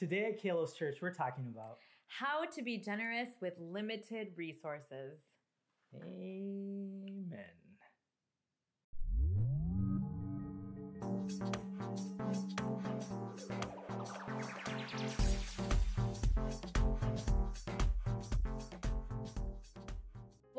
Today at Kalos Church, we're talking about how to be generous with limited resources. Amen.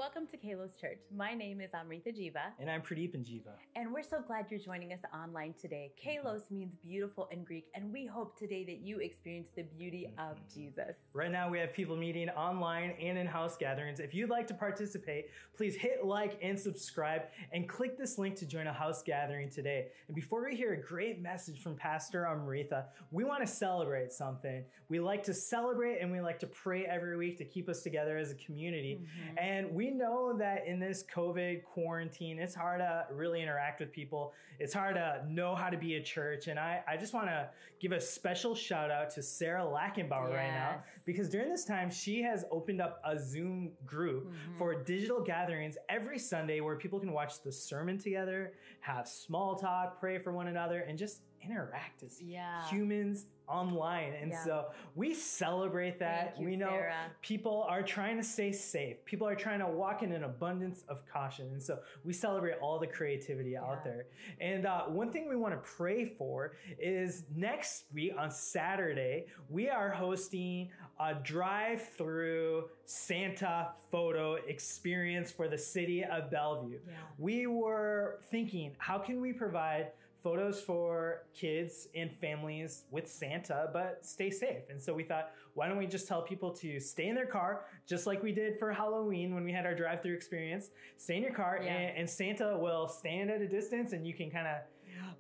Welcome to Kalos Church. My name is Amrita Jiva. And I'm Pradeep and Jiva. And we're so glad you're joining us online today. Kalos mm-hmm. means beautiful in Greek, and we hope today that you experience the beauty mm-hmm. of Jesus. Right now, we have people meeting online and in house gatherings. If you'd like to participate, please hit like and subscribe and click this link to join a house gathering today. And before we hear a great message from Pastor Amrita, we want to celebrate something. We like to celebrate and we like to pray every week to keep us together as a community. Mm-hmm. And we know that in this COVID quarantine, it's hard to really interact with people. It's hard to know how to be a church. And I, I just want to give a special shout out to Sarah Lackenbauer yes. right now because during this time, she has opened up a Zoom group mm-hmm. for digital gatherings every Sunday where people can watch the sermon together, have small talk, pray for one another, and just interact as yeah. humans online. And yeah. so we celebrate that. You, we know Sarah. people are trying to stay safe. People are trying to walk in an abundance of caution. And so we celebrate all the creativity yeah. out there. And uh, one thing we want to pray for is next week on Saturday, we are hosting a drive through Santa photo experience for the city of Bellevue. Yeah. We were thinking, how can we provide photos for kids and families with Santa, but stay safe. And so we thought, why don't we just tell people to stay in their car, just like we did for Halloween when we had our drive through experience? Stay in your car, yeah. and, and Santa will stand at a distance and you can kind of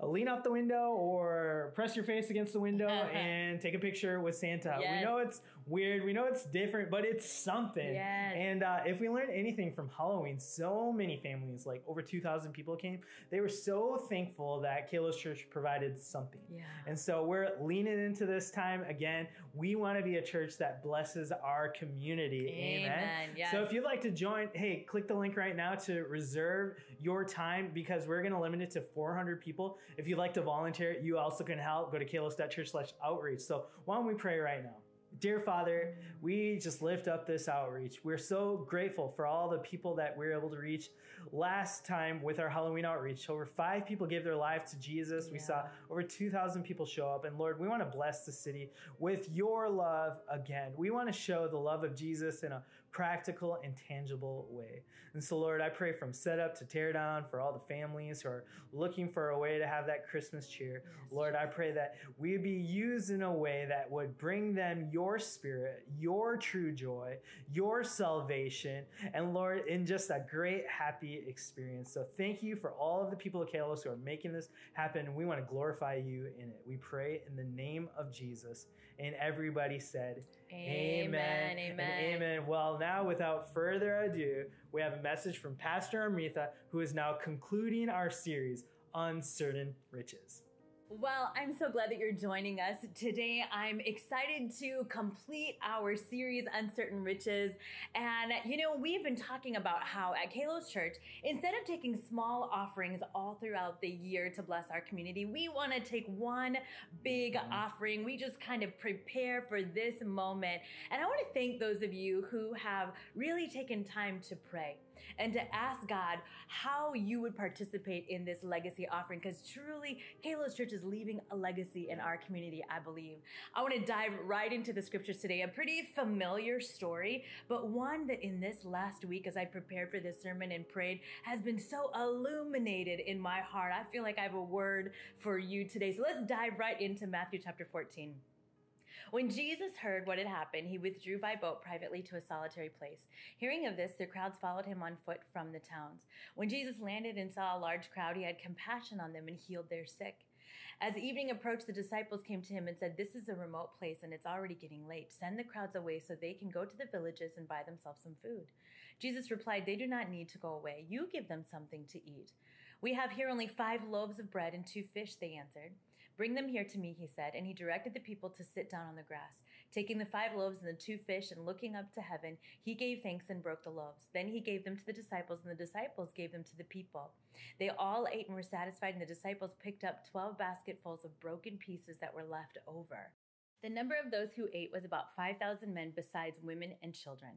lean out the window or press your face against the window and take a picture with Santa. Yes. We know it's weird, we know it's different, but it's something. Yes. And uh, if we learned anything from Halloween, so many families, like over 2,000 people came, they were so thankful that Kalos Church provided something. Yeah. And so we're leaning into this time again. We want to be a church that blesses our community. Amen. Amen. Yes. So if you'd like to join, hey, click the link right now to reserve your time because we're going to limit it to 400 people. If you'd like to volunteer, you also can help. Go to kalos.church slash outreach. So why don't we pray right now? Dear Father, we just lift up this outreach. We're so grateful for all the people that we are able to reach. Last time with our Halloween outreach, over five people gave their life to Jesus. Yeah. We saw over 2,000 people show up. And Lord, we want to bless the city with your love again. We want to show the love of Jesus in a practical and tangible way. And so, Lord, I pray from setup to tear down for all the families who are looking for a way to have that Christmas cheer. Lord, I pray that we be used in a way that would bring them your spirit, your true joy, your salvation, and Lord, in just a great, happy experience. So, thank you for all of the people of Kalos who are making this happen. We want to glorify you in it. We pray in the name of Jesus. And everybody said, Amen. Amen. Amen. Well, now, without further ado, we have a message from Pastor Amrita, who is now concluding our series, Uncertain Riches. Well, I'm so glad that you're joining us today. I'm excited to complete our series, Uncertain Riches. And, you know, we've been talking about how at Kalos Church, instead of taking small offerings all throughout the year to bless our community, we want to take one big offering. We just kind of prepare for this moment. And I want to thank those of you who have really taken time to pray and to ask God how you would participate in this legacy offering. Because truly, Kalos Church is leaving a legacy in our community, I believe. I want to dive right into the scriptures today. A pretty familiar story, but one that in this last week, as I prepared for this sermon and prayed, has been so illuminated in my heart. I feel like I have a word for you today. So let's dive right into Matthew chapter 14. When Jesus heard what had happened, he withdrew by boat privately to a solitary place. Hearing of this, the crowds followed him on foot from the towns. When Jesus landed and saw a large crowd, he had compassion on them and healed their sick. As evening approached, the disciples came to him and said, This is a remote place and it's already getting late. Send the crowds away so they can go to the villages and buy themselves some food. Jesus replied, They do not need to go away. You give them something to eat. We have here only five loaves of bread and two fish, they answered. Bring them here to me, he said, and he directed the people to sit down on the grass. Taking the five loaves and the two fish and looking up to heaven, he gave thanks and broke the loaves. Then he gave them to the disciples, and the disciples gave them to the people. They all ate and were satisfied, and the disciples picked up twelve basketfuls of broken pieces that were left over. The number of those who ate was about 5,000 men, besides women and children.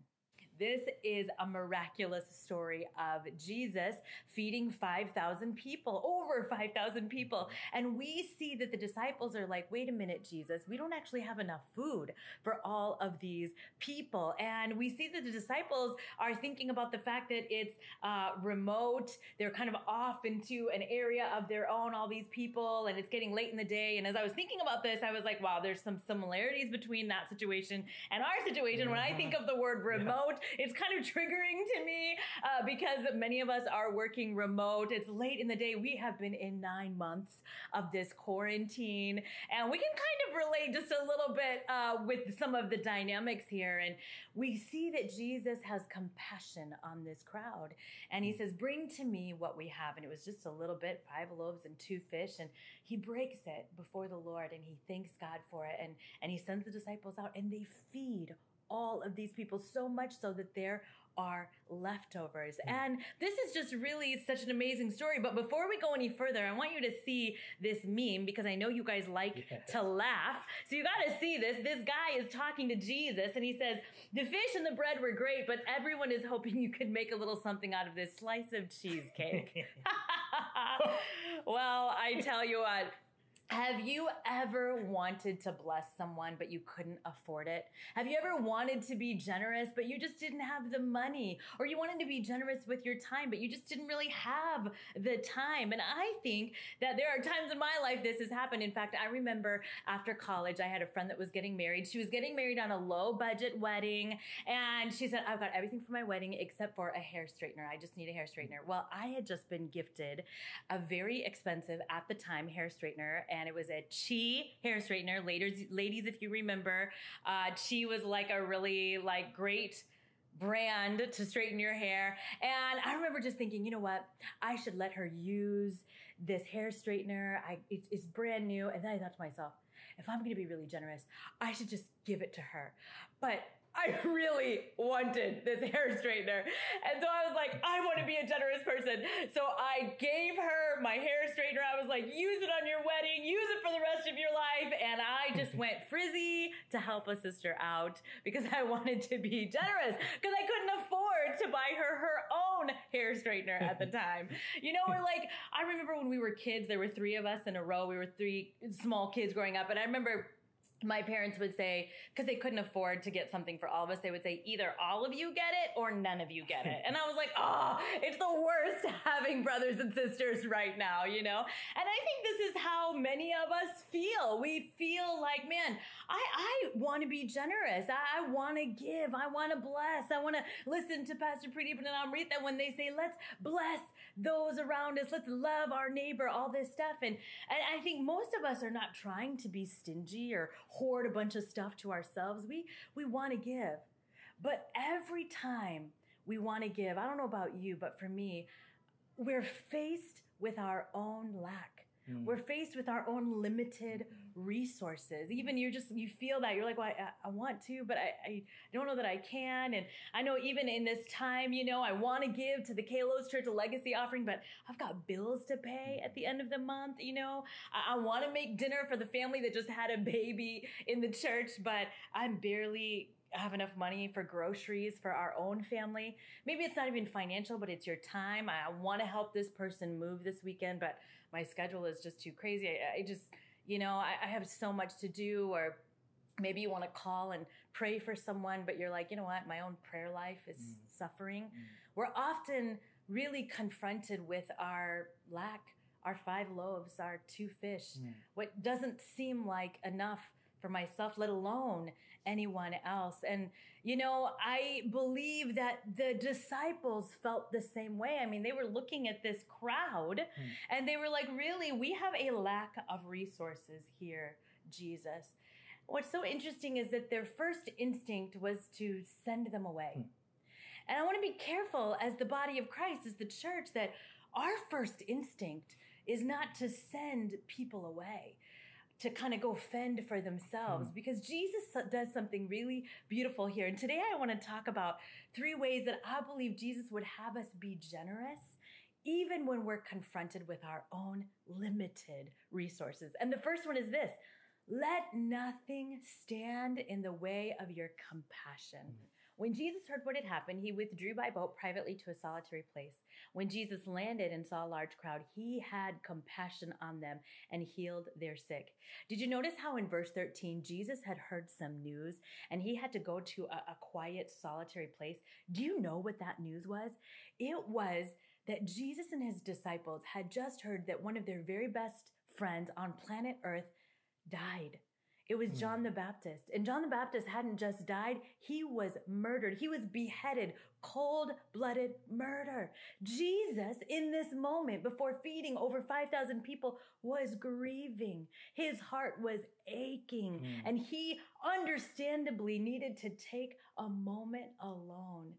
This is a miraculous story of Jesus feeding 5,000 people, over 5,000 people. And we see that the disciples are like, wait a minute, Jesus, we don't actually have enough food for all of these people. And we see that the disciples are thinking about the fact that it's uh, remote. They're kind of off into an area of their own, all these people, and it's getting late in the day. And as I was thinking about this, I was like, wow, there's some similarities between that situation and our situation. When I think of the word remote, it's kind of triggering to me uh, because many of us are working remote. It's late in the day. We have been in nine months of this quarantine, and we can kind of relate just a little bit uh, with some of the dynamics here. And we see that Jesus has compassion on this crowd, and he says, Bring to me what we have. And it was just a little bit five loaves and two fish. And he breaks it before the Lord and he thanks God for it. And, and he sends the disciples out and they feed all of these people so much so that there are leftovers. Mm. And this is just really such an amazing story. But before we go any further, I want you to see this meme because I know you guys like yeah. to laugh. So you got to see this. This guy is talking to Jesus and he says, The fish and the bread were great, but everyone is hoping you could make a little something out of this slice of cheesecake. well, I tell you what, have you ever wanted to bless someone, but you couldn't afford it? Have you ever wanted to be generous, but you just didn't have the money? Or you wanted to be generous with your time, but you just didn't really have the time? And I think that there are times in my life this has happened. In fact, I remember after college, I had a friend that was getting married. She was getting married on a low budget wedding. And she said, I've got everything for my wedding except for a hair straightener. I just need a hair straightener. Well, I had just been gifted a very expensive at the time hair straightener and it was a Chi hair straightener. Ladies, ladies, if you remember, uh, Chi was like a really like great brand to straighten your hair. And I remember just thinking, you know what? I should let her use this hair straightener. I, it, it's brand new. And then I thought to myself, if I'm going to be really generous, I should just give it to her. But I really wanted this hair straightener. And so I was like, I want to be a generous person. So I gave her my hair straightener. I was like, use it on your wedding, use it for the rest of your life. And I just went frizzy to help a sister out because I wanted to be generous because I couldn't afford to buy her her own hair straightener at the time. You know, we're like, I remember when we were kids, there were three of us in a row. We were three small kids growing up. And I remember my parents would say because they couldn't afford to get something for all of us they would say either all of you get it or none of you get it. And i was like oh it's the worst having brothers and sisters right now you know? And i think this is how many of us feel. We feel like man i i want to be generous. I, I want to give. I want to bless. I want to listen to pastor Preeti and amrita when they say let's bless those around us. Let's love our neighbor all this stuff. And and i think most of us are not trying to be stingy or hoard a bunch of stuff to ourselves. We, we want to give. But every time we want to give, I don't know about you, but for me, we're faced with our own lack. Mm. We're faced with our own limited resources. Even you just you feel that you're like, well, I, I want to, but I, I don't know that I can. And I know even in this time, you know, I want to give to the Kalos Church a legacy offering, but I've got bills to pay at the end of the month. You know, I, I want to make dinner for the family that just had a baby in the church, but I'm barely have enough money for groceries for our own family. Maybe it's not even financial, but it's your time. I want to help this person move this weekend, but my schedule is just too crazy. I, I just, you know, I, I have so much to do or maybe you want to call and pray for someone, but you're like, you know what? My own prayer life is mm. suffering. Mm. We're often really confronted with our lack, our five loaves, our two fish, mm. what doesn't seem like enough for myself, let alone anyone else. And, you know, I believe that the disciples felt the same way. I mean, they were looking at this crowd mm. and they were like, really, we have a lack of resources here, Jesus. What's so interesting is that their first instinct was to send them away. Mm. And I want to be careful as the body of Christ, as the church, that our first instinct is not to send people away to kind of go fend for themselves mm. because Jesus does something really beautiful here. And today I want to talk about three ways that I believe Jesus would have us be generous even when we're confronted with our own limited resources. And the first one is this let nothing stand in the way of your compassion. Mm. When Jesus heard what had happened, he withdrew by boat privately to a solitary place. When Jesus landed and saw a large crowd, he had compassion on them and healed their sick. Did you notice how in verse 13, Jesus had heard some news and he had to go to a, a quiet, solitary place? Do you know what that news was? It was that Jesus and his disciples had just heard that one of their very best friends on planet Earth died. It was John the Baptist. And John the Baptist hadn't just died, he was murdered. He was beheaded, cold blooded murder. Jesus, in this moment, before feeding over 5,000 people, was grieving. His heart was aching. Mm. And he understandably needed to take a moment alone.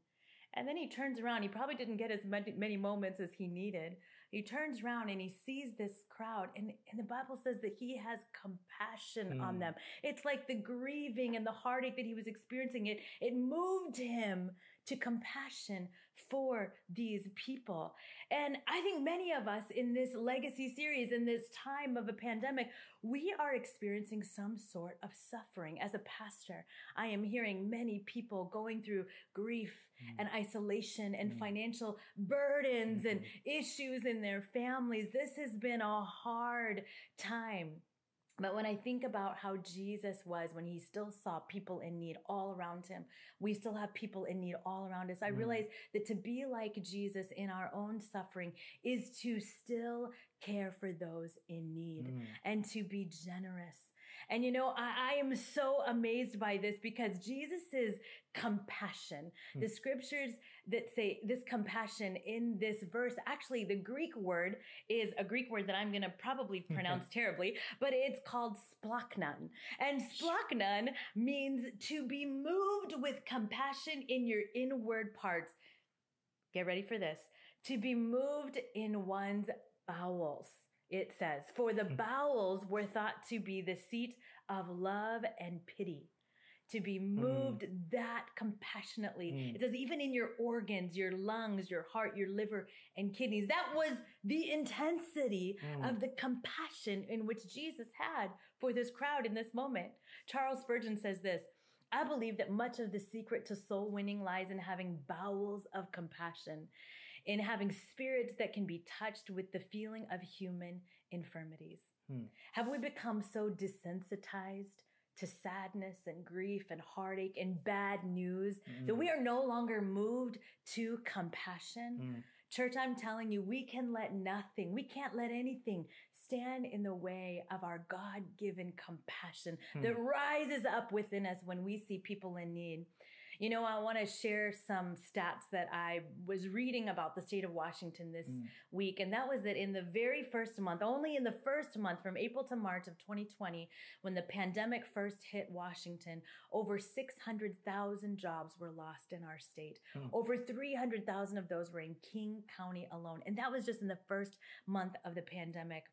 And then he turns around. He probably didn't get as many many moments as he needed. He turns around and he sees this crowd, and, and the Bible says that he has compassion on Mm. them. It's like the grieving and the heartache that he was experiencing. It it moved him to compassion for these people. And I think many of us in this legacy series, in this time of a pandemic, we are experiencing some sort of suffering. As a pastor, I am hearing many people going through grief Mm. and isolation and Mm. financial burdens and Mhm. issues in their families. This has been a hard time. But when I think about how Jesus was when he still saw people in need all around him, we still have people in need all around us. I Mm. realize that to be like Jesus in our own suffering is to still care for those in need Mm. and to be generous. And you know, I, I am so amazed by this because Jesus' compassion, Hmm. the scriptures that say this compassion in this verse, actually, the Greek word is a Greek word that I'm going to probably pronounce terribly, but it's called splachnan. And splachnan means to be moved with compassion in your inward parts. Get ready for this. To be moved in one's bowels. It says, for the Hmm. bowels were thought to be the seat of love and pity. To be moved that compassionately. Mm. It says, even in your organs, your lungs, your heart, your liver, and kidneys. That was the intensity Mm. of the compassion in which Jesus had for this crowd in this moment. Charles Spurgeon says this I believe that much of the secret to soul winning lies in having bowels of compassion, in having spirits that can be touched with the feeling of human infirmities. Hmm. Have we become so desensitized to sadness and grief and heartache and bad news that Mm. we are no longer moved to compassion? Mm. Church, I'm telling you, we can let nothing, we can't let anything stand in the way of our God given compassion Hmm. that rises up within us when we see people in need. You know, I want to share some stats that I was reading about the state of Washington this Mm. week, and that was that in the very first month, only in the first month from April to March of 2020, when the pandemic first hit Washington, over 600,000 jobs were lost in our state. Hmm. Over 300,000 of those were in King County alone. And that was just in the first month of the pandemic.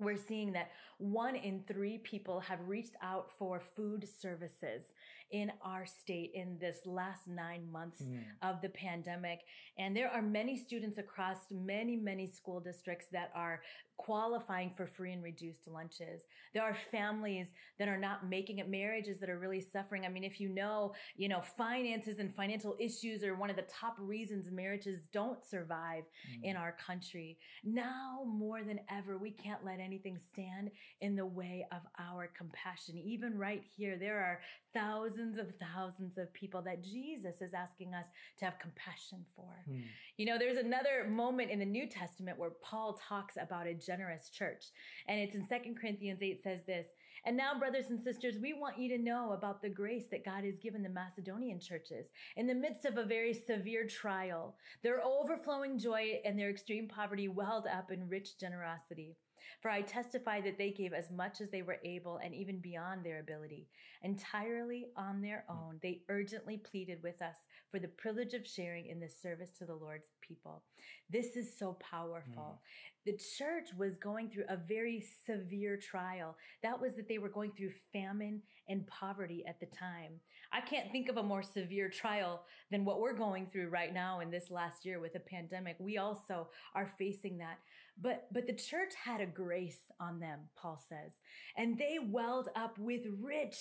We're seeing that one in three people have reached out for food services in our state in this last nine months Mm. of the pandemic. And there are many students across many, many school districts that are qualifying for free and reduced lunches. There are families that are not making it, marriages that are really suffering. I mean, if you know, you know, finances and financial issues are one of the top reasons marriages don't survive Mm. in our country. Now more than ever, we can't let anything stand in the way of our compassion. Even right here, there are thousands of thousands of people that Jesus is asking us to have compassion for. Mm. You know, there's another moment in the New Testament where Paul talks about a generous church. And it's in 2 Corinthians 8 says this, and now, brothers and sisters, we want you to know about the grace that God has given the Macedonian churches in the midst of a very severe trial. Their overflowing joy and their extreme poverty welled up in rich generosity. For I testify that they gave as much as they were able and even beyond their ability. Entirely on their hmm. own, they urgently pleaded with us for the privilege of sharing in this service to the Lord's people. This is so powerful. Hmm. the church was going through a very severe trial. That was that they were going through famine and poverty at the time. I can't think of a more severe trial than what we're going through right now in this last year with a pandemic. We also are facing that. But but the church had a grace on them, Paul says. And they welled up with rich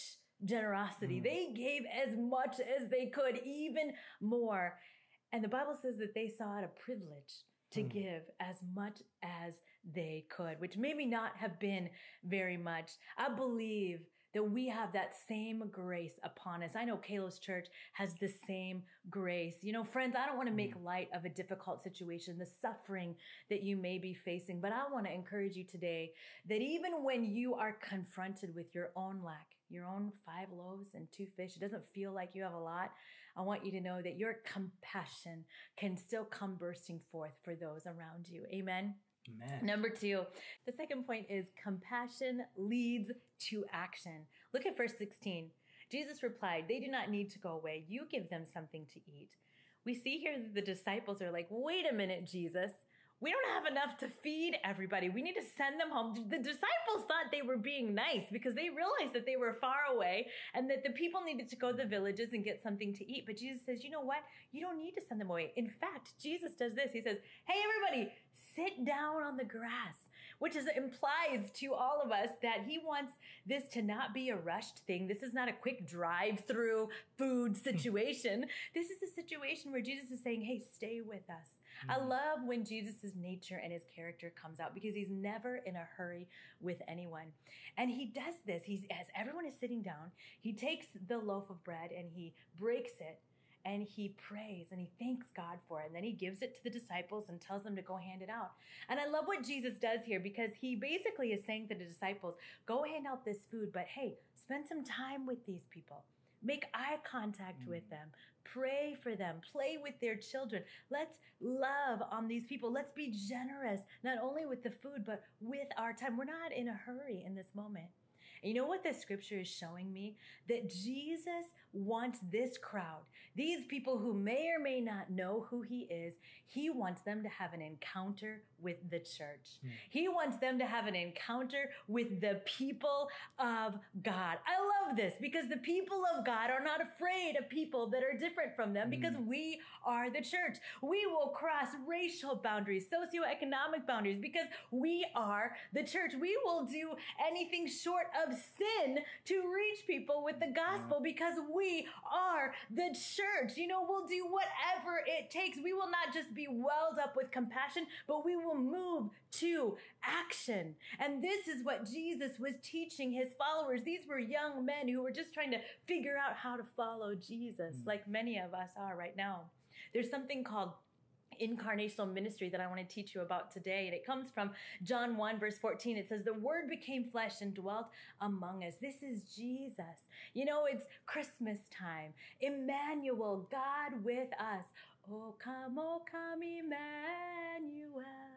generosity. Mm. They gave as much as they could, even more. And the Bible says that they saw it a privilege to mm. give as much as they could, which maybe not have been very much. I believe that we have that same grace upon us. I know Kalos Church has the same grace. You know, friends, I don't want to make mm. light of a difficult situation, the suffering that you may be facing, but I want to encourage you today that even when you are confronted with your own lack, your own five loaves and two fish, it doesn't feel like you have a lot. I want you to know that your compassion can still come bursting forth for those around you. Amen. Number two, the second point is compassion leads to action. Look at verse 16. Jesus replied, They do not need to go away. You give them something to eat. We see here that the disciples are like, Wait a minute, Jesus we don't have enough to feed everybody. We need to send them home. The disciples thought they were being nice because they realized that they were far away and that the people needed to go to the villages and get something to eat. But Jesus says, you know what? You don't need to send them away. In fact, Jesus does this. He says, hey, everybody, sit down on the grass which is implies to all of us that he wants this to not be a rushed thing. This is not a quick drive through food hmm. situation. this is a situation where Jesus is saying, Hey, stay with us. I mm-hmm. love when Jesus' nature and his character comes out because he's never in a hurry with anyone. And he does this. He's as everyone is sitting down, he takes the loaf of bread and he breaks it and he prays and he thanks God for it. And then he gives it to the disciples and tells them to go hand it out. And I love what Jesus does here because he basically is saying to the disciples, go hand out this food, but hey, spend some time with these people. Make eye contact with mm. them. Pray for them. Play with their children. Let's love on these people. Let's be generous, not only with the food, but with our time. We're not in a hurry in this moment. And you know what the scripture is showing me? That Jesus wants this crowd, these people who may or may not know who he is, he wants them to have an encounter with the church. Mm. He wants them to have an encounter with the people of God. I love this because the people of God are not afraid of people that are different from them because mm. we are the church. We will cross racial boundaries, socioeconomic boundaries because we are the church. We will do anything short of sin to reach people with the gospel because we are the church. You know, we'll do whatever it takes. We will not just be welled up with compassion, but we will move to action. And this is what Jesus was teaching his followers. These were young men who were just trying to figure out how to follow Jesus, mm. like many of us are right now. There's something called incarnational ministry that I want to teach you about today. And it comes from John 1, verse 14. It says, The word became flesh and dwelt among us. This is Jesus. You know, it's Christmas time. Emmanuel, God with us. Oh, come, oh, come, Emmanuel.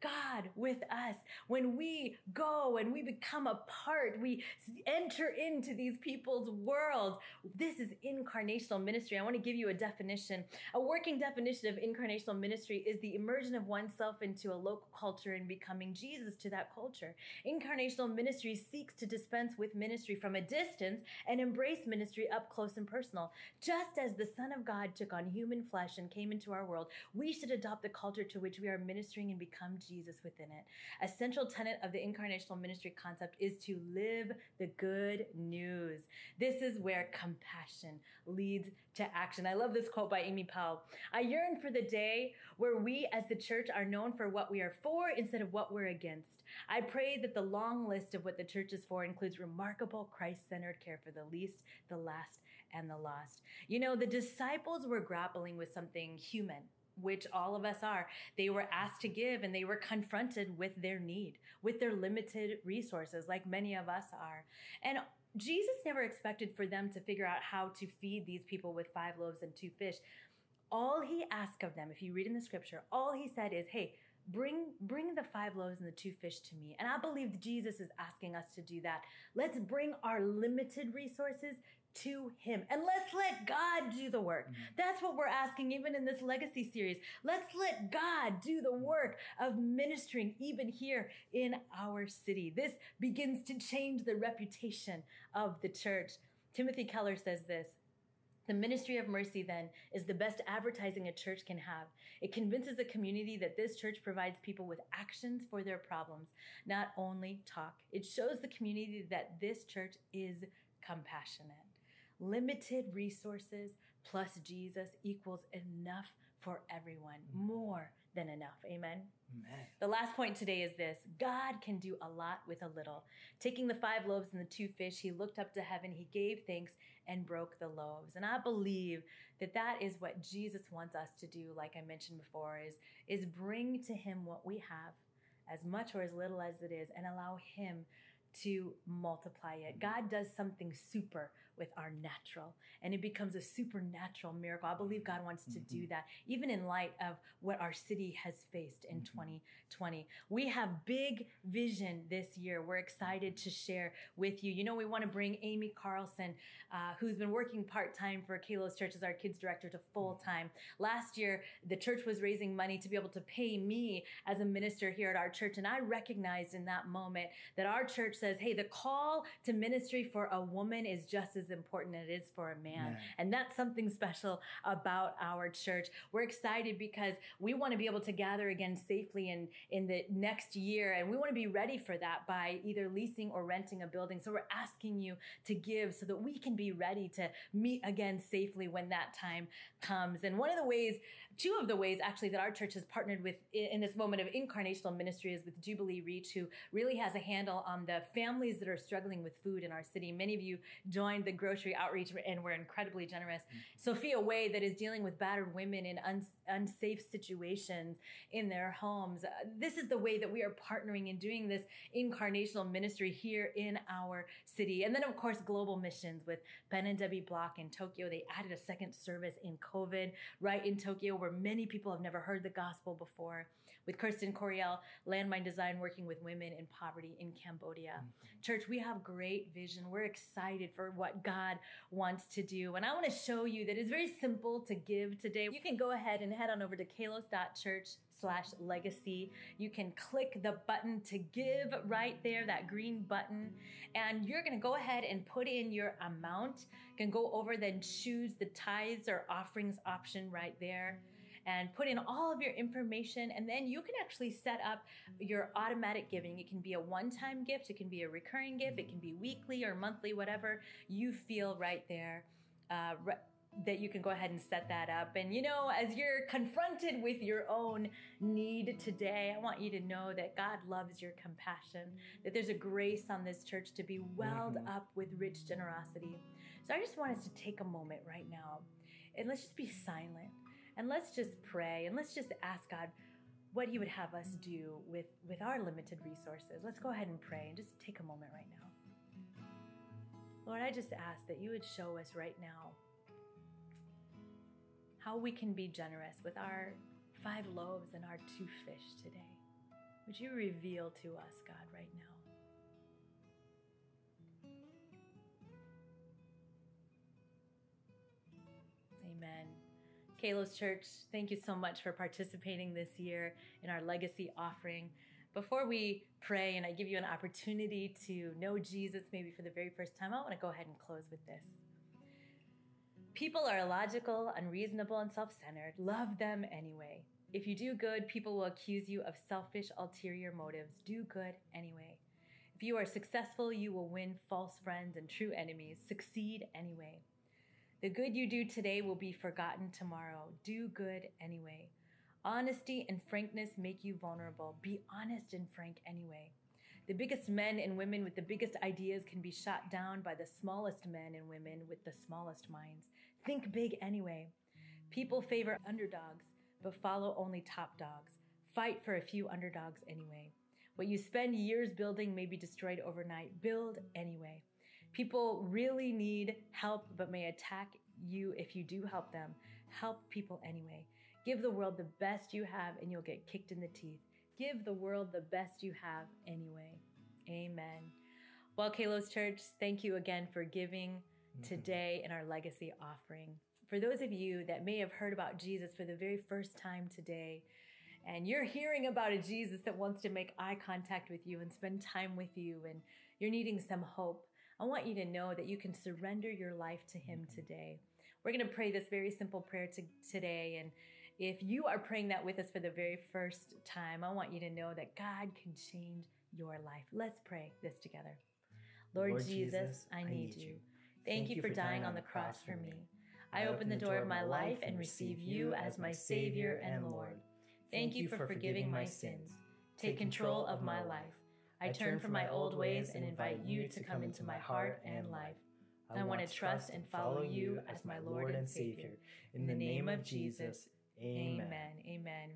God with us. When we go and we become a part, we enter into these people's worlds. This is incarnational ministry. I want to give you a definition. A working definition of incarnational ministry is the immersion of oneself into a local culture and becoming Jesus to that culture. Incarnational ministry seeks to dispense with ministry from a distance and embrace ministry up close and personal. Just as the Son of God took on human flesh and came into our world, we should adopt the culture to which we are ministering and become Jesus within it. A central tenet of the incarnational ministry concept is to live the good news. This is where compassion leads to action. I love this quote by Amy Powell. I yearn for the day where we as the church are known for what we are for instead of what we're against. I pray that the long list of what the church is for includes remarkable Christ centered care for the least, the last, and the lost. You know, the disciples were grappling with something human which all of us are. They were asked to give and they were confronted with their need, with their limited resources, like many of us are. And Jesus never expected for them to figure out how to feed these people with five loaves and two fish. All he asked of them, if you read in the scripture, all he said is, hey, bring bring the five loaves and the two fish to me and i believe jesus is asking us to do that let's bring our limited resources to him and let's let god do the work Mhm. that's what we're asking even in this legacy series let's let god do the work of ministering even here in our city this begins to change the reputation of the church timothy keller says this the ministry of mercy, then, is the best advertising a church can have. It convinces a community that this church provides people with actions for their problems, not only talk. It shows the community that this church is compassionate. Limited resources plus Jesus equals enough for everyone, mm. more than enough. Amen. Man. The last point today is this God can do a lot with a little. Taking the five loaves and the two fish, he looked up to heaven, he gave thanks, and broke the loaves. And I believe that that is what Jesus wants us to do, like I mentioned before, is, is bring to him what we have, as much or as little as it is, and allow him to multiply it. Mm. God does something super with our natural, and it becomes a supernatural miracle. I believe God wants to do that, even in light of what our city has faced in Mhm. 2020. We have big vision this year. We're excited to share with you. You know, we want to bring Amy Carlson, uh, who's been working part time for Kalos Church as our kids director, to full time. Last year, the church was raising money to be able to pay me as a minister here at our church, and I recognized in that moment that our church says, "Hey, the call to ministry for a woman is just as important as it is for a man." Man. And that's something special about our church. We're excited because we want to be able to gather again safely in, in the next year. And we want to be ready for that by either leasing or renting a building. So we're asking you to give so that we can be ready to meet again safely when that time comes. And one of the ways, two of the ways actually that our church has partnered with in this moment of incarnational ministry is with Jubilee Reach, who really has a handle on the families that are struggling with food in our city. Many of you joined the grocery outreach and were incredibly generous. Sophia Way, that is dealing with battered women in un- unsafe situations in their homes. Uh, this is the way that we are partnering and doing this incarnational ministry here in our city. And then, of course, global missions with Ben and Debbie Block in Tokyo. They added a second service in COVID right in Tokyo, where many people have never heard the gospel before. With Kirsten Coriel, Landmine Design, working with women in poverty in Cambodia. Church, we have great vision. We're excited for what God wants to do. And I want to show you that it's very simple to give today. You can go ahead and head on over to kalos.church slash legacy. You can click the button to give right there, that green button. And you're going to go ahead and put in your amount. You can go over then choose the tithes or offerings option right there and put in all of your information and then you can actually set up your automatic giving. It can be a one-time gift it can be a recurring gift it can be weekly or monthly whatever you feel right there uh, re- that you can go ahead and set that up. And you know as you're confronted with your own need today i want you to know that god loves your compassion that there's a grace on this church to be welled Mhm. up with rich generosity. So i just want us to take a moment right now and let's just be silent and let's just pray and let's just ask God what He would have us do with, with our limited resources. Let's go ahead and pray and just take a moment right now. Lord, I just ask that you would show us right now how we can be generous with our five loaves and our two fish today. Would you reveal to us, God, right now? Amen. Kalos Church, thank you so much for participating this year in our legacy offering. Before we pray and I give you an opportunity to know Jesus maybe for the very first time, I want to go ahead and close with this. People are illogical, unreasonable, and self centered. Love them anyway. If you do good, people will accuse you of selfish, ulterior motives. Do good anyway. If you are successful, you will win false friends and true enemies. Succeed anyway. The good you do today will be forgotten tomorrow. Do good anyway. Honesty and frankness make you vulnerable. Be honest and frank anyway. The biggest men and women with the biggest ideas can be shot down by the smallest men and women with the smallest minds. Think big anyway. People favor underdogs, but follow only top dogs. Fight for a few underdogs anyway. What you spend years building may be destroyed overnight. Build anyway. People really need help, but may attack you if you do help them. Help people anyway. Give the world the best you have, and you'll get kicked in the teeth. give the world the best you have anyway. Amen. Well, Kalos Church, thank you again for giving Mm-hmm. today in our legacy offering. For those of you that may have heard about Jesus for the very first time today, and you're hearing about a Jesus that wants to make eye contact with you and spend time with you, and you're needing some hope, I want you to know that you can surrender your life to Him today. We're going to pray this very simple prayer to, today. And if you are praying that with us for the very first time, I want you to know that God can change your life. Let's pray this together. Lord, Lord Jesus, I need you. you. Thank you for dying on the cross for me. I open the door of my life and receive you as my Savior and Lord. Thank you for forgiving my sins. Take control of my life. I turn from my old ways and invite you to come into my heart and life. I want to trust and follow you as my Lord and Savior. In the name of Jesus, amen. Amen.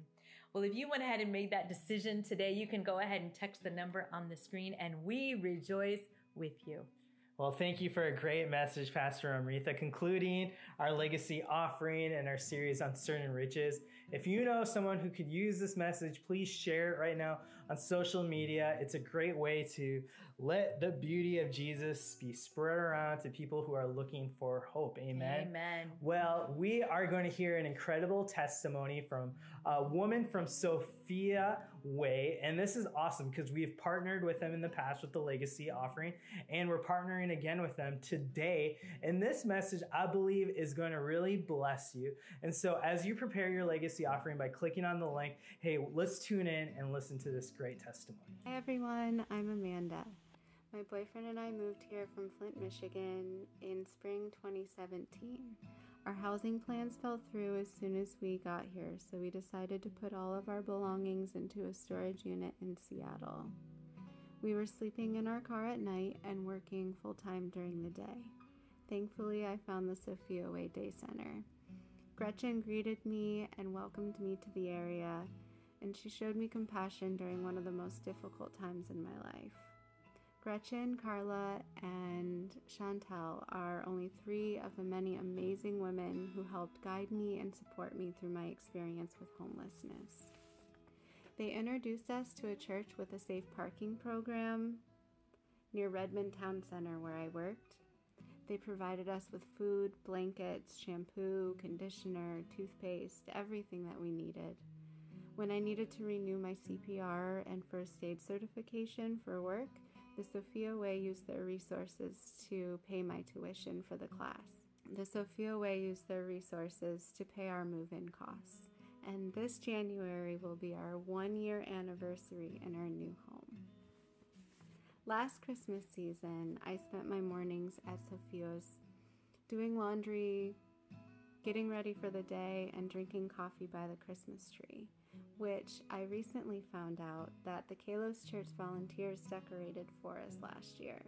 Well, if you went ahead and made that decision today, you can go ahead and text the number on the screen and we rejoice with you. Well, thank you for a great message, Pastor Amrita, concluding our legacy offering and our series Uncertain Riches. If you know someone who could use this message, please share it right now on social media. It's a great way to let the beauty of Jesus be spread around to people who are looking for hope. Amen. Amen. Well, we are going to hear an incredible testimony from a woman from Sophia Way. And this is awesome because we've partnered with them in the past with the Legacy offering, and we're partnering again with them today. And this message, I believe, is going to really bless you. And so, as you prepare your Legacy offering by clicking on the link, hey, let's tune in and listen to this great testimony. Hi everyone, I'm Amanda. My boyfriend and I moved here from Flint, Michigan in spring 2017. Our housing plans fell through as soon as we got here, so we decided to put all of our belongings into a storage unit in Seattle. We were sleeping in our car at night and working full time during the day. Thankfully, I found the Sophia Way Day Center. Gretchen greeted me and welcomed me to the area, and she showed me compassion during one of the most difficult times in my life. Gretchen, Carla, and Chantel are only three of the many amazing women who helped guide me and support me through my experience with homelessness. They introduced us to a church with a safe parking program near Redmond Town Center where I worked. They provided us with food, blankets, shampoo, conditioner, toothpaste, everything that we needed. When I needed to renew my CPR and first aid certification for work, the Sophia Way used their resources to pay my tuition for the class. The Sophia Way used their resources to pay our move in costs. And this January will be our one year anniversary in our new home. Last Christmas season, I spent my mornings at Sophia's doing laundry, getting ready for the day, and drinking coffee by the Christmas tree which I recently found out that the Kalos Church volunteers decorated for us last year.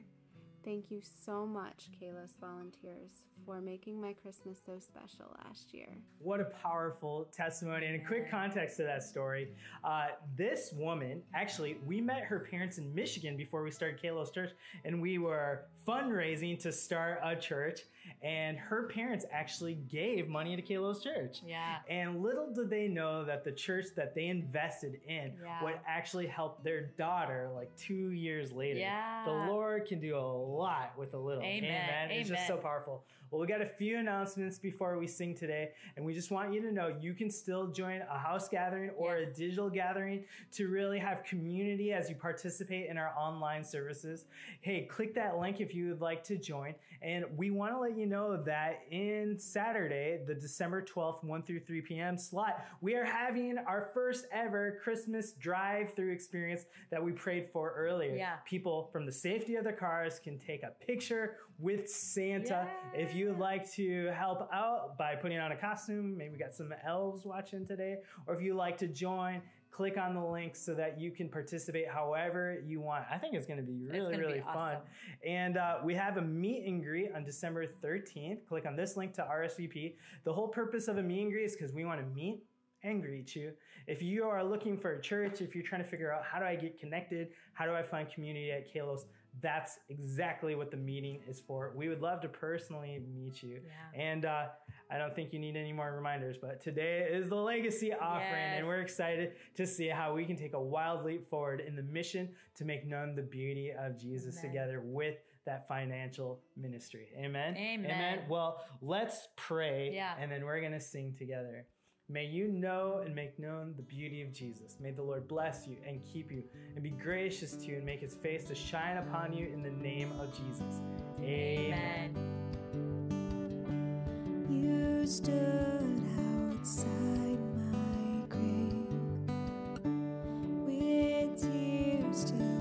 Thank you so much, Kalos volunteers, for making my Christmas so special last year. What a powerful testimony. And a quick context to that story. Uh, this woman, actually, we met her parents in Michigan before we started Kalos Church, and we were fundraising to start a church. And her parents actually gave money to Kalos Church. Yeah. And little did they know that the church that they invested in Yeah. would actually help their daughter like two years later. Yeah. The Lord can do a lot with a little. Amen. Amen. It's just so powerful. Well, we got a few announcements before we sing today, and we just want you to know you can still join a house gathering or a digital gathering to really have community as you participate in our online services. Hey, click that link if you would like to join. And we want to let you know that in Saturday, the December 12th, 1 through 3 p.m. slot, we are having our first ever Christmas drive through experience that we prayed for earlier. Yeah. People from the safety of their cars can take a picture with Santa. If you would like to help out by putting on a costume, maybe we got some elves watching today, or if you like to join, click on the link so that you can participate however you want. I think it's going to be really, gonna be really fun. awesome. And uh, we have a meet and greet on December 13th. Click on this link to RSVP. The whole purpose of a meet and greet is because we want to meet and greet you. If you are looking for a church, if you're trying to figure out how do I get connected, how do I find community at Kalos, that's exactly what the meeting is for. We would love to personally meet you. Yeah. And uh, I don't think you need any more reminders, but today is the legacy offering, Yes. and we're excited to see how we can take a wild leap forward in the mission to make known the beauty of Jesus Amen. together with that financial ministry. Amen. Amen. Well, let's pray, Yeah. and then we're going to sing together. May you know and make known the beauty of Jesus. May the Lord bless you and keep you and be gracious to you and make his face to shine upon you in the name of Jesus. Amen. You stood outside my grave with tears to